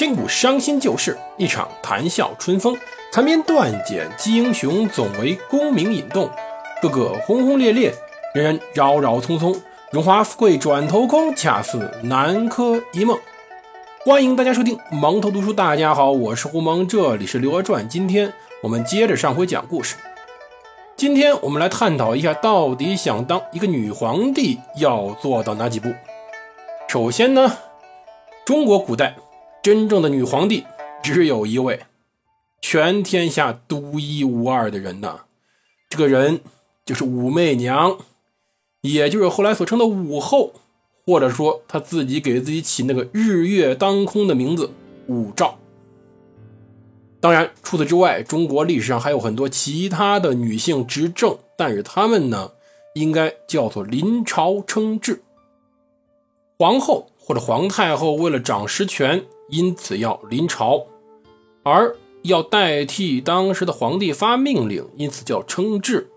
千古伤心旧事，一场谈笑春风。残篇断简击英雄，总为功名引动。个个轰轰烈烈，人人扰扰匆匆。荣华富贵转头空，恰似南柯一梦。欢迎大家收听蒙头读书。大家好，我是胡蒙，这里是《刘娥传》。今天我们接着上回讲故事。今天我们来探讨一下，到底想当一个女皇帝要做到哪几步？首先呢，中国古代。真正的女皇帝只有一位，全天下独一无二的人呐。这个人就是武媚娘，也就是后来所称的武后，或者说她自己给自己起那个日月当空的名字武曌。当然，除此之外，中国历史上还有很多其他的女性执政，但是她们呢，应该叫做临朝称制。皇后或者皇太后为了掌实权。因此要临朝，而要代替当时的皇帝发命令，因此叫称制。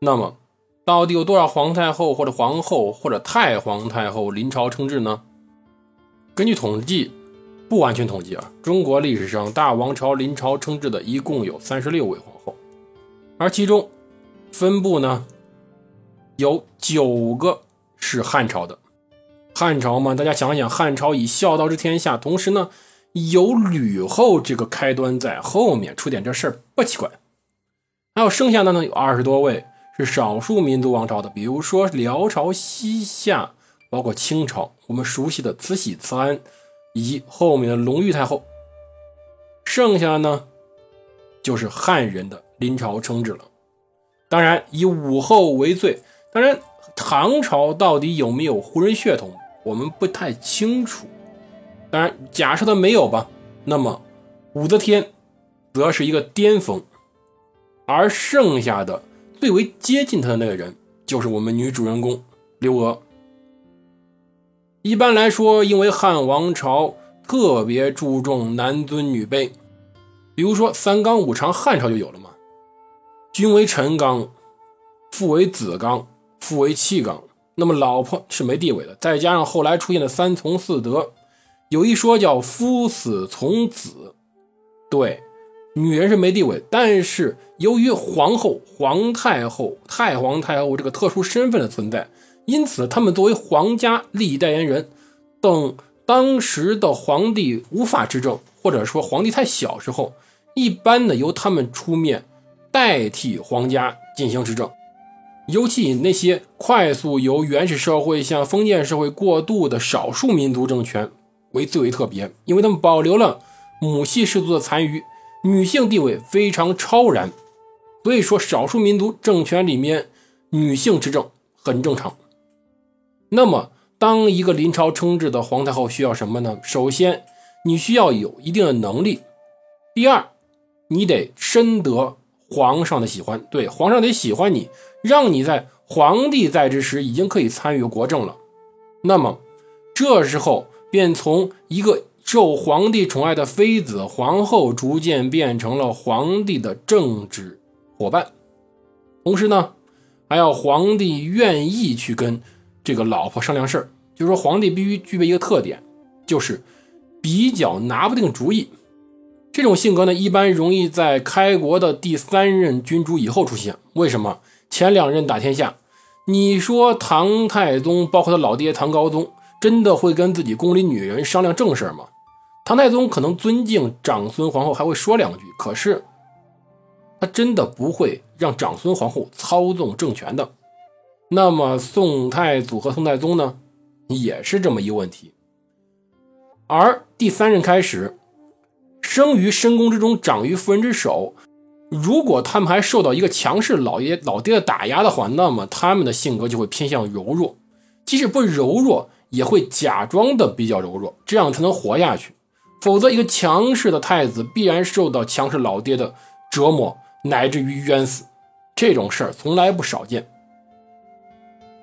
那么，到底有多少皇太后或者皇后或者太皇太后临朝称制呢？根据统计，不完全统计啊，中国历史上大王朝临朝称制的一共有三十六位皇后，而其中分布呢有九个是汉朝的。汉朝嘛，大家想想，汉朝以孝道治天下，同时呢，有吕后这个开端在后面，出点这事儿不奇怪。还有剩下的呢，有二十多位是少数民族王朝的，比如说辽朝、西夏，包括清朝，我们熟悉的慈禧、慈安，以及后面的隆裕太后。剩下的呢，就是汉人的临朝称制了。当然，以武后为最。当然，唐朝到底有没有胡人血统？我们不太清楚，当然，假设他没有吧，那么武则天则是一个巅峰，而剩下的最为接近他的那个人，就是我们女主人公刘娥。一般来说，因为汉王朝特别注重男尊女卑，比如说三纲五常，汉朝就有了嘛，君为臣纲，父为子纲，父为妻纲。那么老婆是没地位的，再加上后来出现的三从四德，有一说叫夫死从子，对，女人是没地位。但是由于皇后、皇太后、太皇太后这个特殊身份的存在，因此他们作为皇家利益代言人，等当时的皇帝无法执政，或者说皇帝太小时候，一般呢由他们出面代替皇家进行执政。尤其以那些快速由原始社会向封建社会过渡的少数民族政权为最为特别，因为他们保留了母系氏族的残余，女性地位非常超然，所以说少数民族政权里面女性执政很正常。那么，当一个临朝称制的皇太后需要什么呢？首先，你需要有一定的能力；第二，你得深得皇上的喜欢，对，皇上得喜欢你。让你在皇帝在之时已经可以参与国政了，那么这时候便从一个受皇帝宠爱的妃子皇后，逐渐变成了皇帝的政治伙伴。同时呢，还要皇帝愿意去跟这个老婆商量事儿。就是说，皇帝必须具备一个特点，就是比较拿不定主意。这种性格呢，一般容易在开国的第三任君主以后出现。为什么？前两任打天下，你说唐太宗包括他老爹唐高宗，真的会跟自己宫里女人商量正事吗？唐太宗可能尊敬长孙皇后，还会说两句，可是他真的不会让长孙皇后操纵政权的。那么宋太祖和宋太宗呢，也是这么一个问题。而第三任开始，生于深宫之中，长于妇人之手。如果他们还受到一个强势老爷老爹的打压的话，那么他们的性格就会偏向柔弱，即使不柔弱，也会假装的比较柔弱，这样才能活下去。否则，一个强势的太子必然受到强势老爹的折磨，乃至于冤死。这种事儿从来不少见。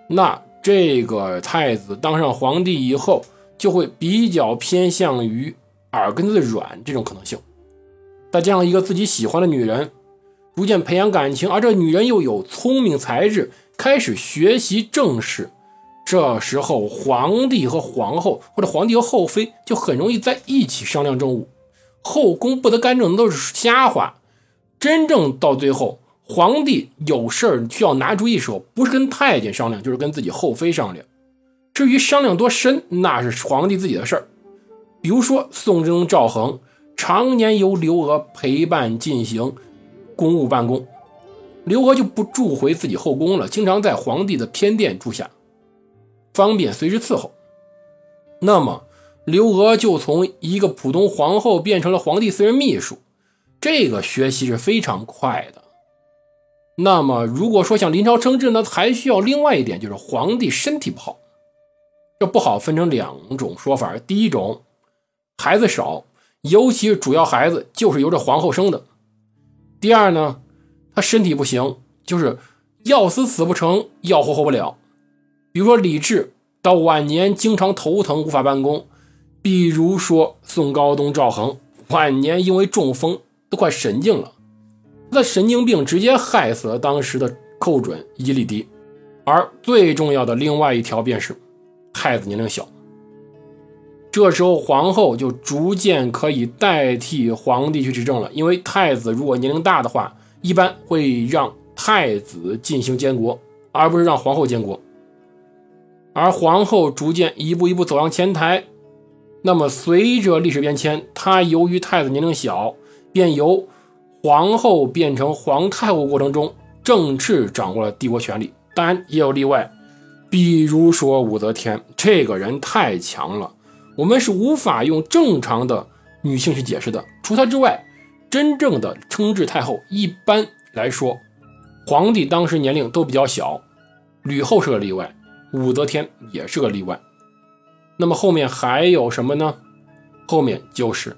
那这个太子当上皇帝以后，就会比较偏向于耳根子软这种可能性。再加上一个自己喜欢的女人，逐渐培养感情，而这女人又有聪明才智，开始学习政事，这时候，皇帝和皇后或者皇帝和后妃就很容易在一起商量政务，后宫不得干政都是瞎话。真正到最后，皇帝有事儿需要拿主意的时候，不是跟太监商量，就是跟自己后妃商量。至于商量多深，那是皇帝自己的事儿。比如说，宋真宗赵恒常年由刘娥陪伴进行公务办公，刘娥就不住回自己后宫了，经常在皇帝的偏殿住下。方便随时伺候，那么刘娥就从一个普通皇后变成了皇帝私人秘书，这个学习是非常快的。那么如果说想临朝称制呢，还需要另外一点，就是皇帝身体不好。这不好分成两种说法：第一种，孩子少，尤其主要孩子就是由这皇后生的；第二呢，他身体不行，就是要死死不成，要活活不了。比如说李治到晚年经常头疼无法办公，比如说宋高宗赵恒晚年因为中风都快神经了，他的神经病直接害死了当时的寇准以及李迪，而最重要的另外一条便是太子年龄小，这时候皇后就逐渐可以代替皇帝去执政了，因为太子如果年龄大的话，一般会让太子进行监国，而不是让皇后监国。而皇后逐渐一步一步走上前台，那么随着历史变迁，她由于太子年龄小，便由皇后变成皇太后过程中，正式掌握了帝国权力。当然也有例外，比如说武则天这个人太强了，我们是无法用正常的女性去解释的。除她之外，真正的称制太后，一般来说，皇帝当时年龄都比较小，吕后是个例外。武则天也是个例外，那么后面还有什么呢？后面就是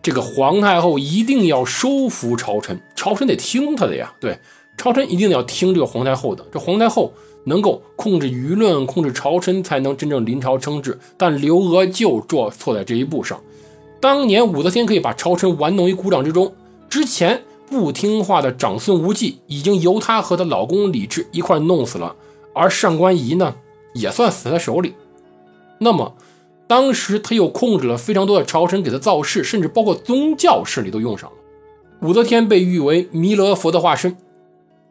这个皇太后一定要收服朝臣，朝臣得听她的呀。对，朝臣一定要听这个皇太后的。这皇太后能够控制舆论，控制朝臣，才能真正临朝称制。但刘娥就做错在这一步上。当年武则天可以把朝臣玩弄于股掌之中，之前不听话的长孙无忌已经由她和她老公李治一块弄死了，而上官仪呢？也算死在手里。那么，当时他又控制了非常多的朝臣给他造势，甚至包括宗教势力都用上了。武则天被誉为弥勒佛的化身，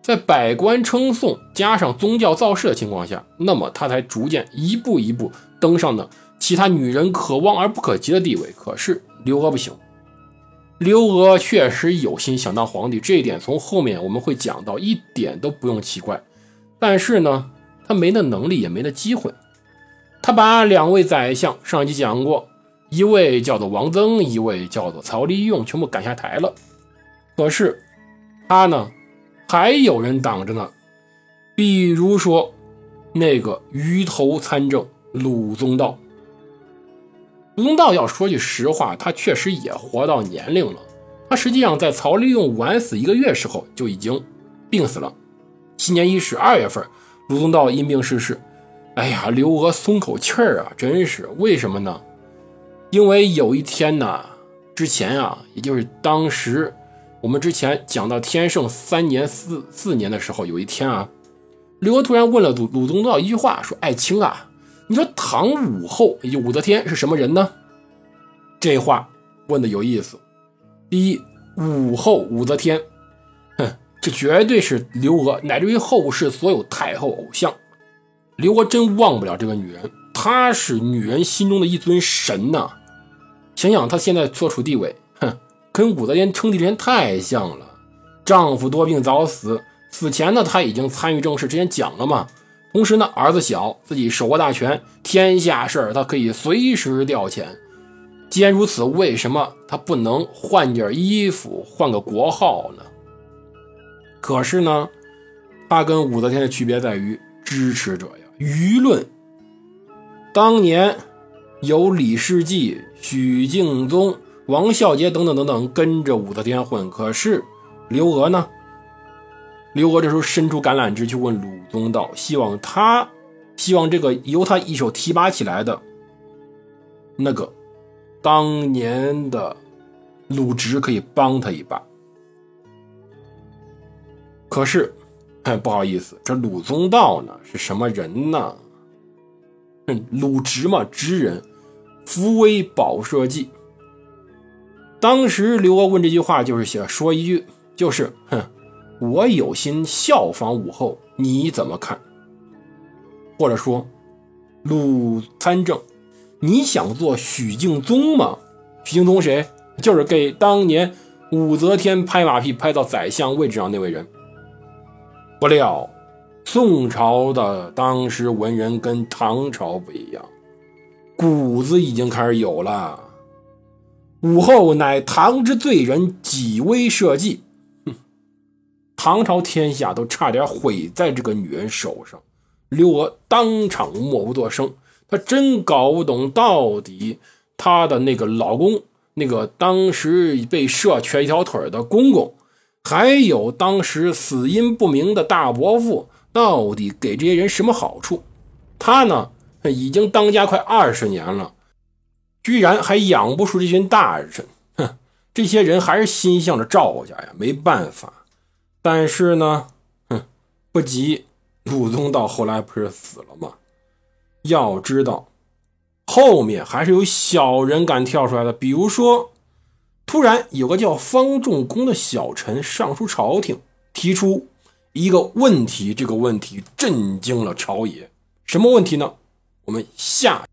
在百官称颂加上宗教造势的情况下，那么他才逐渐一步一步登上了其他女人可望而不可及的地位。可是刘娥不行，刘娥确实有心想当皇帝，这一点从后面我们会讲到，一点都不用奇怪。但是呢？他没那能力，也没那机会。他把两位宰相，上一集讲过，一位叫做王增，一位叫做曹利用，全部赶下台了。可是他呢，还有人挡着呢。比如说那个鱼头参政鲁宗道。鲁宗道要说句实话，他确实也活到年龄了。他实际上在曹利用晚死一个月时候就已经病死了。新年伊始，二月份。鲁宗道因病逝世，哎呀，刘娥松口气儿啊，真是为什么呢？因为有一天呢，之前啊，也就是当时我们之前讲到天圣三年四四年的时候，有一天啊，刘娥突然问了鲁鲁宗道一句话，说：“爱卿啊，你说唐武后也就武则天是什么人呢？”这话问的有意思。第一，武后武则天。哼这绝对是刘娥乃至于后世所有太后偶像。刘娥真忘不了这个女人，她是女人心中的一尊神呐。想想她现在所处地位，跟武则天称帝之前太像了。丈夫多病早死，死前呢，她已经参与政事，之前讲了嘛。同时呢，儿子小，自己手握大权，天下事儿她可以随时调遣。既然如此，为什么她不能换件衣服，换个国号呢？可是呢，他跟武则天的区别在于支持者呀，舆论。当年有李世继、许敬宗、王孝杰等等等等跟着武则天混，可是刘娥呢？刘娥这时候伸出橄榄枝去问鲁宗道，希望他，希望这个由他一手提拔起来的那个当年的鲁直可以帮他一把。可是，哎，不好意思，这鲁宗道呢是什么人呢？鲁直嘛，直人，扶危保社稷。当时刘娥问这句话，就是想说一句，就是哼，我有心效仿武后，你怎么看？或者说，鲁参政，你想做许敬宗吗？许敬宗谁？就是给当年武则天拍马屁拍到宰相位置上那位人。不料，宋朝的当时文人跟唐朝不一样，骨子已经开始有了。武后乃唐之罪人，几危社稷。哼，唐朝天下都差点毁在这个女人手上。刘娥当场默不作声，她真搞不懂到底她的那个老公，那个当时被射瘸一条腿的公公，还有当时死因不明的大伯父，到底给这些人什么好处？她呢，已经当家快二十年了。居然还养不出这群大臣，哼！这些人还是心向着赵家呀，没办法。但是呢，哼，不急。鲁宗到后来不是死了吗？要知道，后面还是有小人敢跳出来的。比如说，突然有个叫方仲公的小臣上书朝廷，提出一个问题。这个问题震惊了朝野。什么问题呢？我们下。